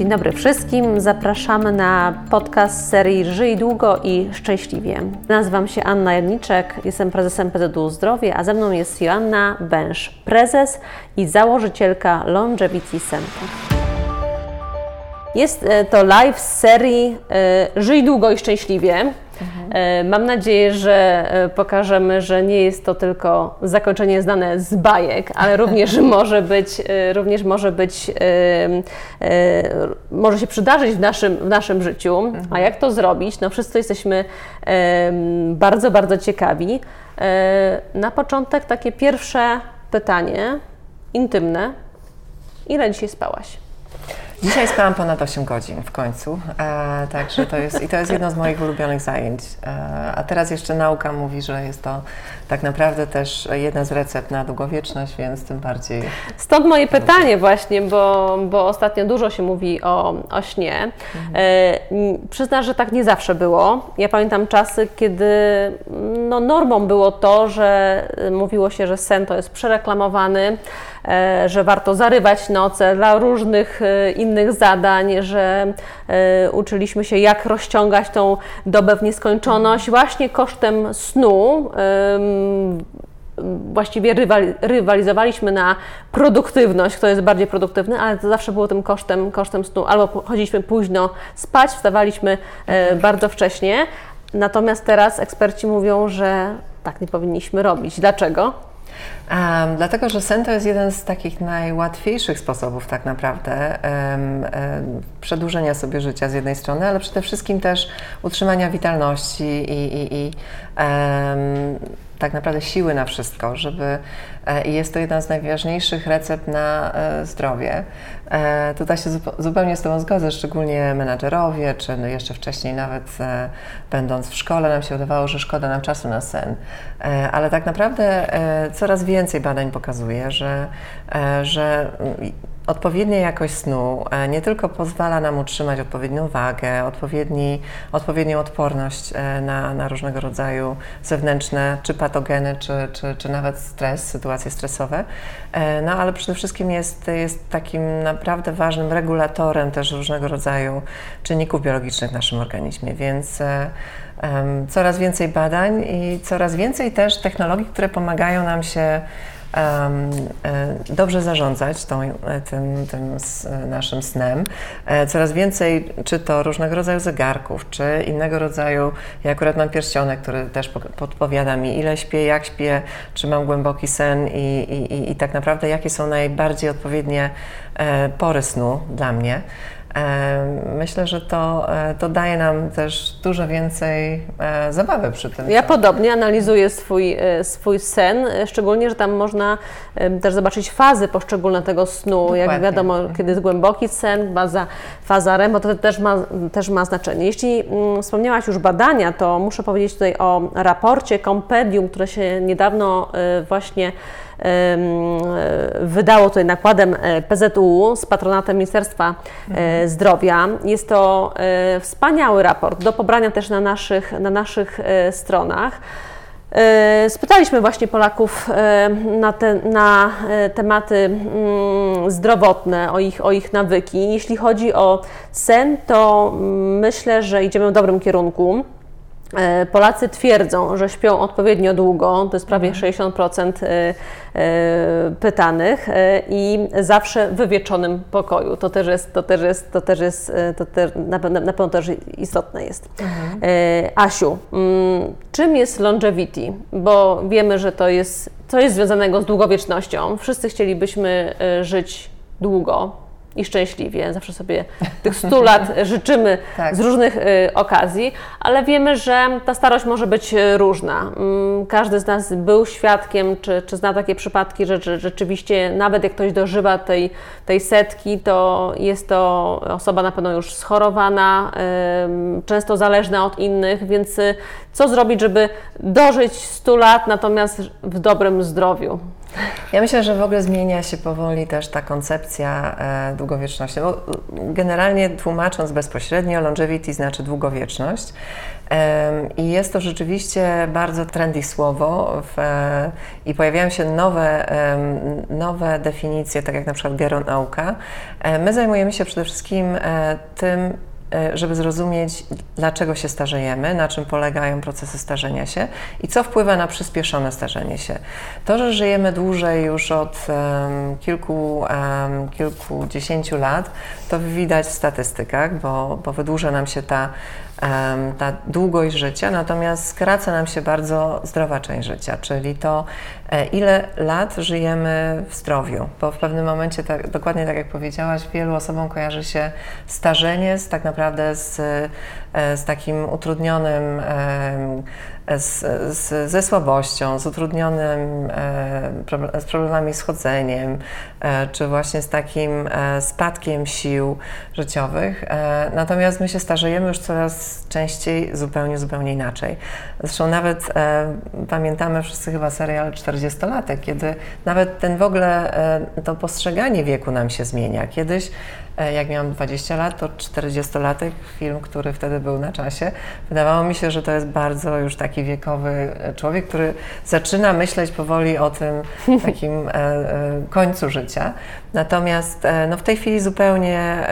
Dzień dobry wszystkim. Zapraszamy na podcast serii Żyj długo i szczęśliwie. Nazywam się Anna Jedniczek, jestem prezesem PZU Zdrowie, a ze mną jest Joanna Bęż, prezes i założycielka Longevity Center. Jest e, to live z serii e, Żyj długo i szczęśliwie. Mhm. Mam nadzieję, że pokażemy, że nie jest to tylko zakończenie znane z bajek, ale również może być, również może być, może się przydarzyć w naszym, w naszym życiu. Mhm. A jak to zrobić? No wszyscy jesteśmy bardzo, bardzo ciekawi. Na początek takie pierwsze pytanie, intymne. Ile dzisiaj spałaś? Dzisiaj spałam ponad 8 godzin w końcu, e, także to jest, i to jest jedno z moich ulubionych zajęć. E, a teraz jeszcze nauka mówi, że jest to tak naprawdę też jedna z recept na długowieczność, więc tym bardziej. Stąd moje pytanie właśnie, bo, bo ostatnio dużo się mówi o, o śnie. Mhm. E, przyznasz, że tak nie zawsze było. Ja pamiętam czasy, kiedy no, normą było to, że mówiło się, że sen to jest przereklamowany, e, że warto zarywać noce dla różnych e, innych zadań, że e, uczyliśmy się, jak rozciągać tą dobę w nieskończoność właśnie kosztem snu właściwie rywalizowaliśmy na produktywność, kto jest bardziej produktywny, ale to zawsze było tym kosztem, kosztem snu. Albo chodziliśmy późno spać, wstawaliśmy e, bardzo wcześnie. Natomiast teraz eksperci mówią, że tak nie powinniśmy robić. Dlaczego? Um, dlatego, że sen to jest jeden z takich najłatwiejszych sposobów tak naprawdę um, um, przedłużenia sobie życia z jednej strony, ale przede wszystkim też utrzymania witalności i, i, i tak naprawdę siły na wszystko, żeby e, i jest to jedna z najważniejszych recept na e, zdrowie. E, tutaj się zupełnie z Tobą zgodzę, szczególnie menadżerowie, czy no jeszcze wcześniej nawet będąc w szkole nam się wydawało, że szkoda nam czasu na sen. Ale tak naprawdę coraz więcej badań pokazuje, że, że Odpowiednia jakość snu e, nie tylko pozwala nam utrzymać odpowiednią wagę, odpowiedni, odpowiednią odporność e, na, na różnego rodzaju zewnętrzne, czy patogeny, czy, czy, czy nawet stres, sytuacje stresowe, e, no ale przede wszystkim jest, jest takim naprawdę ważnym regulatorem też różnego rodzaju czynników biologicznych w naszym organizmie, więc coraz więcej badań i coraz więcej też technologii, które pomagają nam się dobrze zarządzać tą, e, tym, tym naszym snem. E, coraz więcej, czy to różnego rodzaju zegarków, czy innego rodzaju, ja akurat mam pierścionek, który też podpowiada mi, ile śpię, jak śpię, czy mam głęboki sen i, i, i tak naprawdę jakie są najbardziej odpowiednie pory snu dla mnie. Myślę, że to, e, to daje nam też dużo więcej e, zabawy przy tym. Ja podobnie analizuję swój, e, swój sen, szczególnie, że tam można też zobaczyć fazy poszczególne tego snu. Dokładnie. Jak wiadomo, kiedy jest głęboki sen, faza, faza REM, bo to też ma, też ma znaczenie. Jeśli mm, wspomniałaś już badania, to muszę powiedzieć tutaj o raporcie Compendium, które się niedawno właśnie wydało tutaj nakładem e, PZU z patronatem Ministerstwa mhm. Zdrowia. Jest to e, wspaniały raport do pobrania też na naszych, na naszych stronach. Spytaliśmy właśnie Polaków na, te, na tematy mm, zdrowotne, o ich, o ich nawyki. Jeśli chodzi o sen, to myślę, że idziemy w dobrym kierunku. E, Polacy twierdzą, że śpią odpowiednio długo, to jest prawie 60% mhm. e, e, pytanych i zawsze w wywieczonym pokoju. To też jest, to też jest, to też jest, to też na, pewno, na pewno też istotne jest. Mhm. Asiu, mm, czym jest longevity? Bo wiemy, że to jest, co jest związanego z długowiecznością. Wszyscy chcielibyśmy żyć długo, i szczęśliwie. Zawsze sobie tych 100 lat życzymy tak. z różnych y, okazji, ale wiemy, że ta starość może być y, różna. Mm, każdy z nas był świadkiem, czy, czy zna takie przypadki, że, że rzeczywiście nawet jak ktoś dożywa tej, tej setki, to jest to osoba na pewno już schorowana, y, często zależna od innych, więc co zrobić, żeby dożyć 100 lat, natomiast w dobrym zdrowiu? Ja myślę, że w ogóle zmienia się powoli też ta koncepcja e, długowieczności. Bo generalnie tłumacząc bezpośrednio, longevity znaczy długowieczność. I jest to rzeczywiście bardzo trendy słowo w, i pojawiają się nowe, nowe definicje, tak jak na przykład geronauka. E, my zajmujemy się przede wszystkim e, tym, E, żeby zrozumieć, dlaczego się starzejemy, na czym polegają procesy starzenia się i co wpływa na przyspieszone starzenie się. To, że żyjemy dłużej już od um, kilku, um, kilkudziesięciu lat, to widać w statystykach, bo, bo wydłuża nam się ta ta długość życia, natomiast skraca nam się bardzo zdrowa część życia, czyli to, e, ile lat żyjemy w zdrowiu, bo w pewnym momencie, tak, dokładnie tak jak powiedziałaś, wielu osobom kojarzy się starzenie z, tak naprawdę z, e, z takim utrudnionym z, z, ze słabością, z utrudnionym, e, z problemami z chodzeniem, e, czy właśnie z takim e, spadkiem sił życiowych. Natomiast my się starzejemy już coraz częściej zupełnie, zupełnie inaczej. Zresztą nawet pamiętamy wszyscy chyba serial 40-latek, kiedy nawet ten w ogóle to postrzeganie wieku nam się zmienia. Kiedyś jak miałam 20 lat, to 40-latek, film, który wtedy był na czasie, wydawało mi się, że to jest bardzo już taki wiekowy e, człowiek, który zaczyna myśleć powoli o tym takim e, końcu życia. Natomiast no, w tej chwili zupełnie,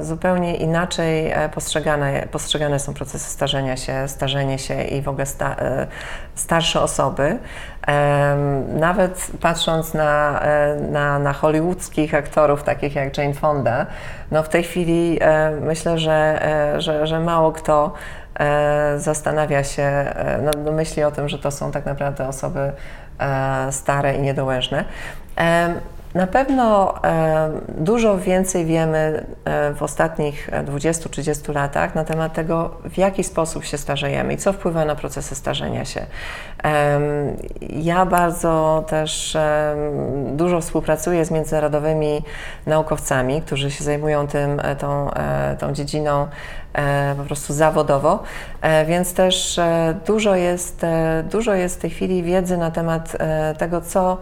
zupełnie inaczej postrzegane, postrzegane są procesy starzenia się, starzenie się i w ogóle sta, starsze osoby. Nawet patrząc na, e, na, na hollywoodzkich aktorów, takich jak Jane Fonda, no w tej chwili e, myślę, że, e, że, że mało kto zastanawia się, no, no, myśli o tym, że to są tak naprawdę osoby stare i niedołężne. Na pewno e, dużo więcej wiemy e, w ostatnich 20-30 latach na temat tego, w jaki sposób się starzejemy i co wpływa na procesy starzenia się. Ja bardzo też dużo współpracuję z międzynarodowymi naukowcami, którzy się zajmują tym, e, tą, tą dziedziną po prostu zawodowo, więc też dużo jest, dużo jest w tej chwili wiedzy na temat tego, co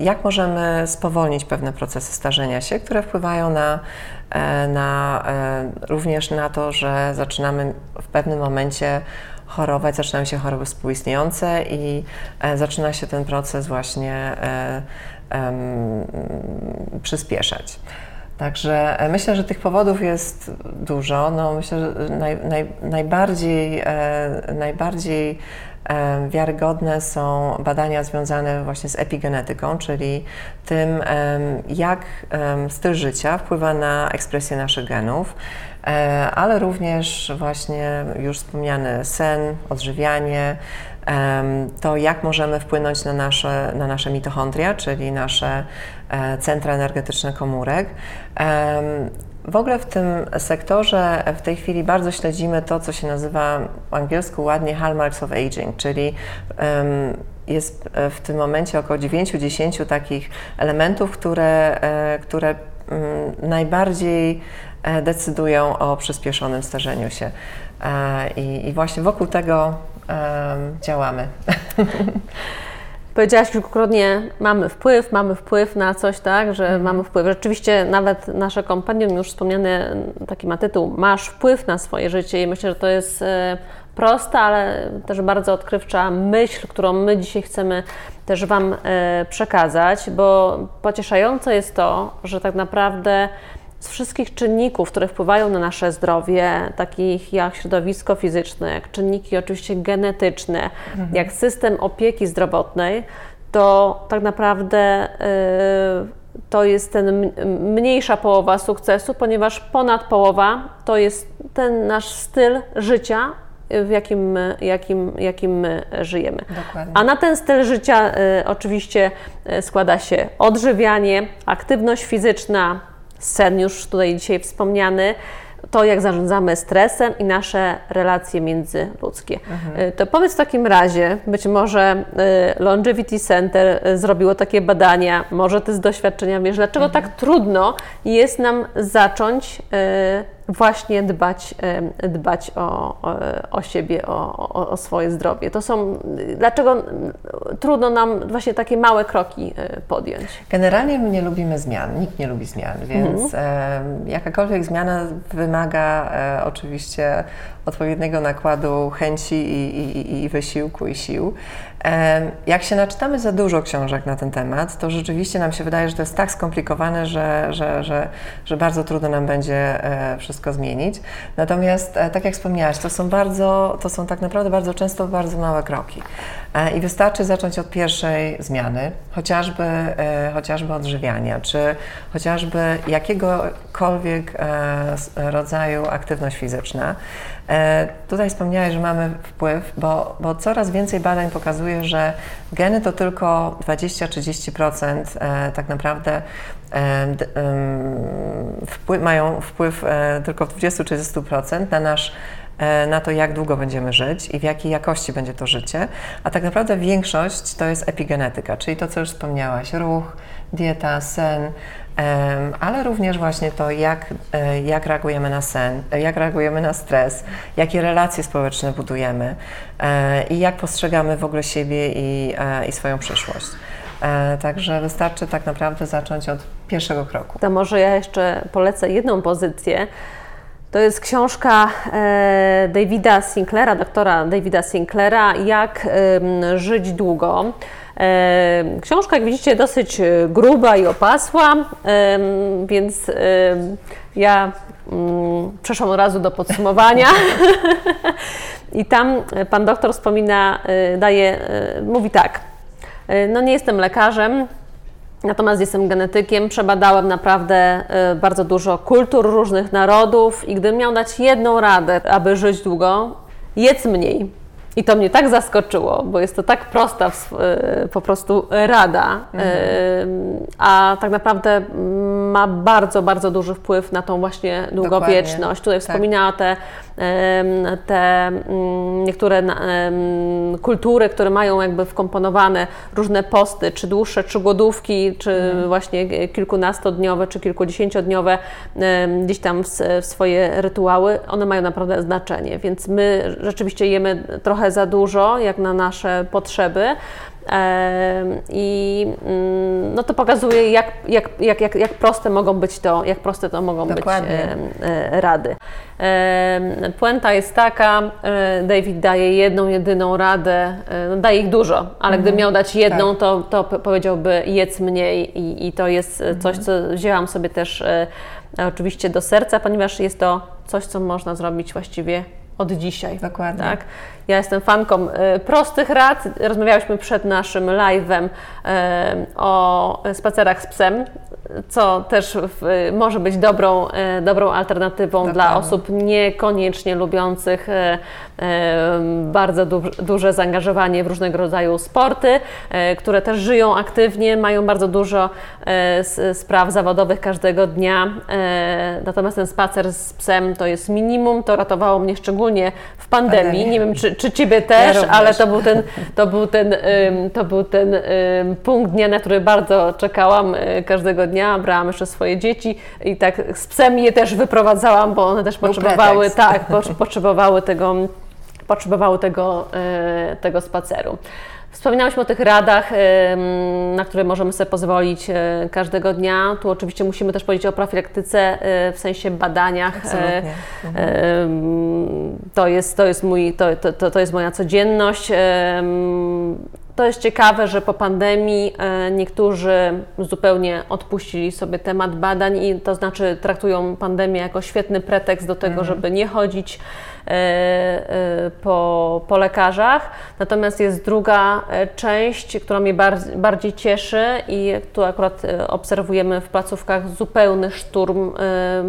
jak możemy spowolnić pewne procesy starzenia się, które wpływają na, e, na, e, również na to, że zaczynamy w pewnym momencie chorować, zaczynają się choroby współistniejące i e, zaczyna się ten proces właśnie przyspieszać. Także myślę, że tych powodów jest dużo. No, myślę, że naj, naj, najbardziej, najbardziej wiarygodne są badania związane właśnie z epigenetyką, czyli tym, jak styl życia wpływa na ekspresję naszych genów, e, ale również właśnie już wspomniany sen, odżywianie, to jak możemy wpłynąć na nasze, na nasze mitochondria, czyli nasze e, centra energetyczne komórek. W ogóle w tym sektorze w tej chwili bardzo śledzimy to, co się nazywa w angielsku ładnie hallmarks of aging, czyli um, jest w tym momencie około 9-10 takich elementów, które, e, które um, najbardziej e, decydują o przyspieszonym starzeniu się. E, I, i właśnie wokół tego działamy. Powiedziałaś kilkukrotnie, mamy wpływ, mamy wpływ na coś, tak, że mhm. mamy wpływ. Rzeczywiście nawet nasze kompanion, już wspomniany taki ma tytuł, masz wpływ na swoje życie i myślę, że to jest e, prosta, ale też bardzo odkrywcza myśl, którą my dzisiaj chcemy też Wam e, przekazać, bo pocieszające jest to, że tak naprawdę z wszystkich czynników, które wpływają na nasze zdrowie, takich jak środowisko fizyczne, jak czynniki oczywiście genetyczne, mhm. jak system opieki zdrowotnej, to tak naprawdę y, to jest ten mniejsza połowa sukcesu, ponieważ ponad połowa to jest ten nasz styl życia, w jakim my, jakim, jakim my żyjemy. Dokładnie. A na ten styl życia y, oczywiście y, składa się odżywianie, aktywność fizyczna, sen już tutaj dzisiaj wspomniany, to jak zarządzamy stresem i nasze relacje międzyludzkie. Mhm. Y, to powiedz w takim razie, być może y, Longevity Center y, zrobiło takie badania, może Ty z doświadczenia wiesz, dlaczego mhm. tak trudno jest nam zacząć właśnie dbać, dbać o, o, o siebie, o, o, swoje zdrowie. To są, dlaczego trudno nam właśnie takie małe kroki podjąć? Generalnie my nie lubimy zmian, nikt nie lubi zmian, więc mhm. jakakolwiek zmiana wymaga e, oczywiście odpowiedniego nakładu chęci i, i, i wysiłku i sił. Jak się naczytamy za dużo książek na ten temat, to rzeczywiście nam się wydaje, że to jest tak skomplikowane, że, że, że, że bardzo trudno nam będzie e, wszystko zmienić. Natomiast, e, tak jak wspomniałaś, to są bardzo, to są tak naprawdę bardzo często bardzo małe kroki. E, I wystarczy zacząć od pierwszej zmiany, chociażby, chociażby odżywiania, czy chociażby jakiegokolwiek rodzaju aktywność fizyczna. E, tutaj wspomniałeś, że mamy wpływ, bo, bo coraz więcej badań pokazuje, że geny to tylko 20-30% e, tak naprawdę e, wpływ, mają wpływ tylko w 20-30% na nasz na to, jak długo będziemy żyć i w jakiej jakości będzie to życie, a tak naprawdę większość to jest epigenetyka, czyli to, co już wspomniałaś, ruch, dieta, sen, ale również właśnie to, jak, e, jak reagujemy na sen, jak reagujemy na stres, jakie relacje społeczne budujemy e, i jak postrzegamy w ogóle siebie i, e, i swoją przyszłość. Także wystarczy tak naprawdę zacząć od pierwszego kroku. To może ja jeszcze polecę jedną pozycję. To jest książka Davida Sinclaira, doktora Davida Sinclaira, Jak żyć długo. Książka, jak widzicie, dosyć e, gruba i opasła, więc ja mm, przeszłam od razu do podsumowania. I tam pan doktor wspomina, e, daje, e, mówi tak. No nie jestem lekarzem, Natomiast jestem genetykiem, przebadałem naprawdę bardzo dużo kultur różnych narodów i gdybym miał dać jedną radę, aby żyć długo, jedz mniej. I to mnie tak zaskoczyło, bo jest to tak prosta e, po prostu rada, mhm. a tak naprawdę ma bardzo, bardzo duży wpływ na tą właśnie długowieczność. Dokładnie. Tutaj tak. wspominała te te niektóre kultury, które mają jakby wkomponowane różne posty, czy dłuższe, czy głodówki, czy mhm. właśnie kilkunastodniowe, czy kilkudziesięciodniowe gdzieś tam w swoje rytuały, one mają naprawdę znaczenie. Więc my rzeczywiście jemy trochę za dużo, jak na nasze potrzeby. I mm, no to pokazuje, jak, jak, jak, jak, jak proste mogą być to, jak proste to mogą Dokładnie. być e, rady. Puenta jest taka, e, David daje jedną, jedyną radę, e, no daje ich dużo, ale mhm. gdy miał dać jedną, tak. to, to powiedziałby jedz mniej i, i to jest mhm. coś, co wzięłam sobie też oczywiście do serca, ponieważ jest to coś, co można zrobić właściwie od dzisiaj. Dokładnie. Tak? Ja jestem fanką y, prostych rad. Rozmawiałyśmy przed naszym live'em y, o spacerach z psem, co też może być dobrą, y, dobrą alternatywą Dokładnie. dla osób niekoniecznie lubiących bardzo du duże zaangażowanie w różnego rodzaju sporty, które też żyją aktywnie, mają bardzo dużo spraw zawodowych każdego dnia. Natomiast ten spacer z psem to jest minimum. To ratowało mnie szczególnie w pandemii. Nie wiem, czy, czy Ciebie też, ja ale to był ten, to był ten, to był ten punkt dnia, na który bardzo czekałam każdego dnia. Brałam jeszcze swoje dzieci i tak z psem je też wyprowadzałam, bo one też potrzebowały, tak, potrzebowały tego, potrzebowały tego, y, tego spaceru. Wspominałyśmy o tych radach, na które możemy sobie pozwolić e, każdego dnia. Tu oczywiście musimy też powiedzieć o profilaktyce e, w sensie badaniach. E, Absolutnie. To jest, to jest, mój, to, to, to jest moja codzienność. To jest ciekawe, że po pandemii niektórzy zupełnie odpuścili sobie temat badań i to znaczy traktują pandemię jako świetny pretekst do tego, mhm. żeby nie chodzić E, e, po, po lekarzach. Natomiast jest druga e, część, która mnie bardziej cieszy i tu akurat obserwujemy w placówkach zupełny szturm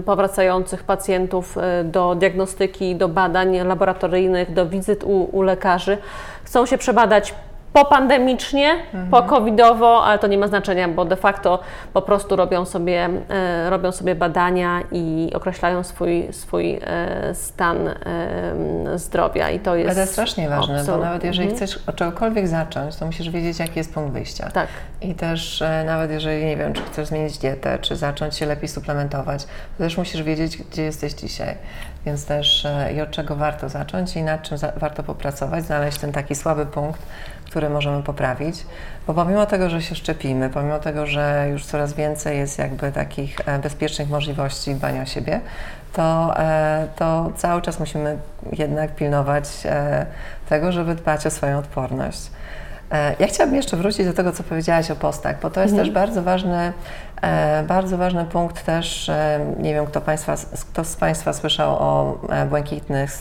powracających pacjentów do diagnostyki, do badań laboratoryjnych, do wizyt u, u lekarzy. Chcą się przebadać popandemicznie, mhm. po-covidowo, ale to nie ma znaczenia, bo de facto po prostu robią sobie, e, robią sobie badania i określają swój, swój e, stan e, zdrowia i to jest... Ale to jest strasznie ważne, bo nawet jeżeli mhm. chcesz czegokolwiek zacząć, to musisz wiedzieć, jaki jest punkt wyjścia. Tak. I też nawet jeżeli, nie wiem, czy chcesz zmienić dietę, czy zacząć się lepiej suplementować, to też musisz wiedzieć, gdzie jesteś dzisiaj. Więc też e, i od czego warto zacząć i nad czym za, warto popracować, znaleźć ten taki słaby punkt, który możemy poprawić. Bo pomimo tego, że się szczepimy, pomimo tego, że już coraz więcej jest jakby takich e, bezpiecznych możliwości dbania o siebie, to, e, to cały czas musimy jednak pilnować tego, żeby dbać o swoją odporność. Ja chciałabym jeszcze wrócić do tego, co powiedziałaś o postach, bo to jest mhm. też bardzo ważny, bardzo ważny punkt też, nie wiem, kto, państwa, kto z Państwa słyszał o błękitnych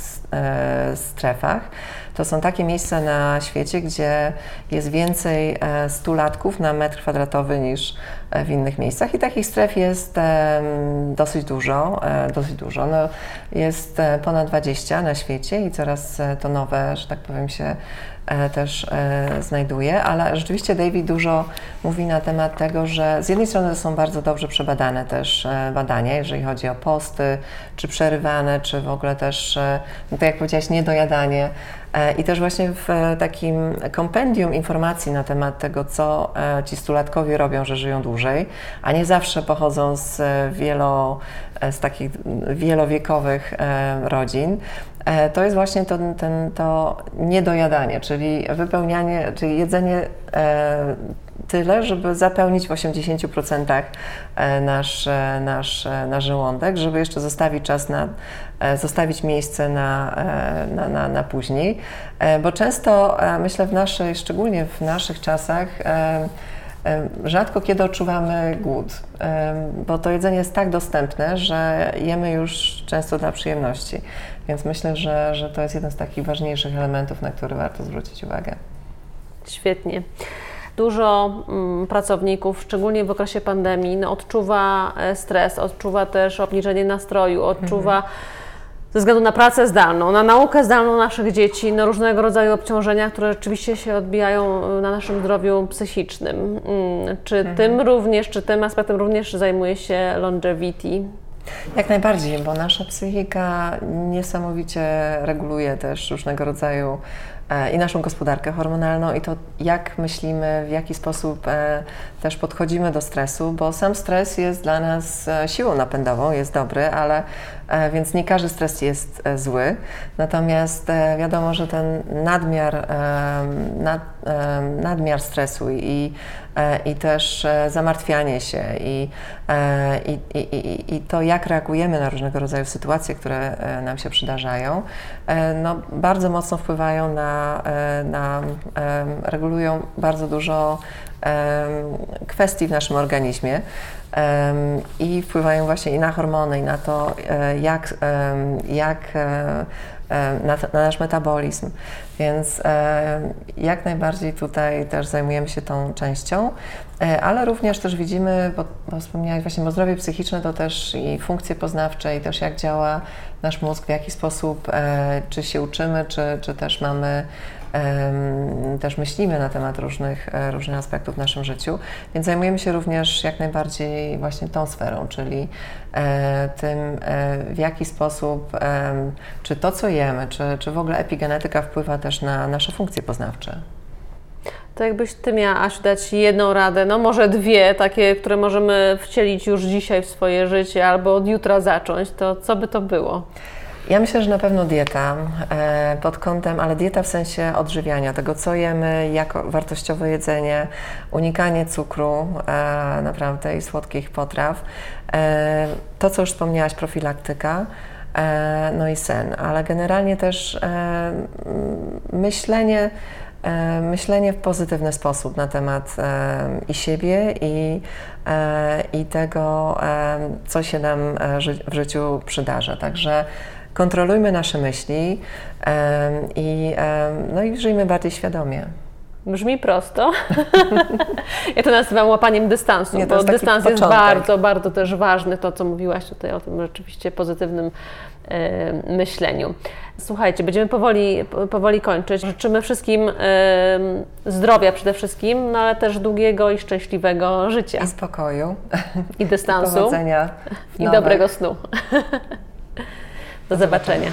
strefach. To są takie miejsca na świecie, gdzie jest więcej e, stulatków na metr kwadratowy niż e, w innych miejscach i takich stref jest dosyć dużo, e, dosyć dużo. No, jest ponad 20 na świecie i coraz to nowe, że tak powiem, się też znajduje, ale rzeczywiście David dużo mówi na temat tego, że z jednej strony są bardzo dobrze przebadane też badania, jeżeli chodzi o posty, czy przerywane, czy w ogóle też, no tak jak powiedziałaś, niedojadanie. E, I też właśnie w e, takim kompendium informacji na temat tego, co e, ci stulatkowie robią, że żyją dłużej, a nie zawsze pochodzą z wielo, z takich wielowiekowych rodzin, to jest właśnie to, ten, to niedojadanie, czyli wypełnianie, czyli jedzenie tyle, żeby zapełnić w 80% e, nasz, e, nasz, e, nasz żołądek, żeby jeszcze zostawić czas na, zostawić miejsce na, na, na, na później, bo często myślę w naszej, szczególnie w naszych czasach, Rzadko kiedy odczuwamy głód, bo to jedzenie jest tak dostępne, że jemy już często dla przyjemności. Więc myślę, że, że to jest jeden z takich ważniejszych elementów, na który warto zwrócić uwagę. Świetnie dużo mm, pracowników, szczególnie w okresie pandemii, no, odczuwa e, stres, odczuwa też obniżenie nastroju, odczuwa mhm. ze względu na pracę zdalną, na naukę zdalną naszych dzieci, no, różnego rodzaju obciążenia, które rzeczywiście się odbijają e, na naszym zdrowiu psychicznym. Mm, czy mhm. tym również, czy tym aspektem również zajmuje się longevity? Jak najbardziej, bo nasza psychika niesamowicie reguluje też różnego rodzaju E, i naszą gospodarkę hormonalną i to, jak myślimy, w jaki sposób e, też podchodzimy do stresu, bo sam stres jest dla nas e, siłą napędową, jest dobry, ale więc nie każdy stres jest zły. Natomiast wiadomo, że ten nadmiar, nad, nadmiar stresu i, i też zamartwianie się i, i, i, i to, jak reagujemy na różnego rodzaju sytuacje, które nam się przydarzają, no, bardzo mocno wpływają na E, na, regulują bardzo dużo kwestii w naszym organizmie i wpływają właśnie i na hormony, i na to, e, jak, jak e, na, na, nasz metabolizm. Więc jak najbardziej tutaj też zajmujemy się tą częścią, ale również też widzimy, bo, bo właśnie, bo zdrowie psychiczne to też i funkcje poznawcze, i też jak działa nasz mózg, w jaki sposób, czy się uczymy, czy, czy też mamy też myślimy na temat różnych, e, różnych aspektów w naszym życiu, więc zajmujemy się również jak najbardziej właśnie tą sferą, czyli e, tym, e, w jaki sposób, czy to, co jemy, czy, czy w ogóle epigenetyka wpływa też na nasze funkcje poznawcze. To jakbyś Ty miała, Asiu, dać jedną radę, no może dwie, takie, które możemy wcielić już dzisiaj w swoje życie albo od jutra zacząć, to co by to było? Ja myślę, że na pewno dieta e, pod kątem, ale dieta w sensie odżywiania, tego co jemy, jako wartościowe jedzenie, unikanie cukru e, naprawdę i słodkich potraw. E, to, co już wspomniałaś, profilaktyka no i sen, ale generalnie też myślenie, myślenie w pozytywny sposób na temat i siebie, i, i tego, co się nam w życiu przydarza. Także kontrolujmy nasze myśli i, no i żyjmy bardziej świadomie. Brzmi prosto. ja to nazywam łapaniem dystansu, Nie, bo dystans jest bardzo, bardzo też ważny, to co mówiłaś tutaj o tym rzeczywiście pozytywnym e, myśleniu. Słuchajcie, będziemy powoli, powoli kończyć. Życzymy wszystkim zdrowia przede wszystkim, no ale też długiego i szczęśliwego życia I spokoju. i dystansu Powodzenia. w i dobrego snu. Do zobaczenia.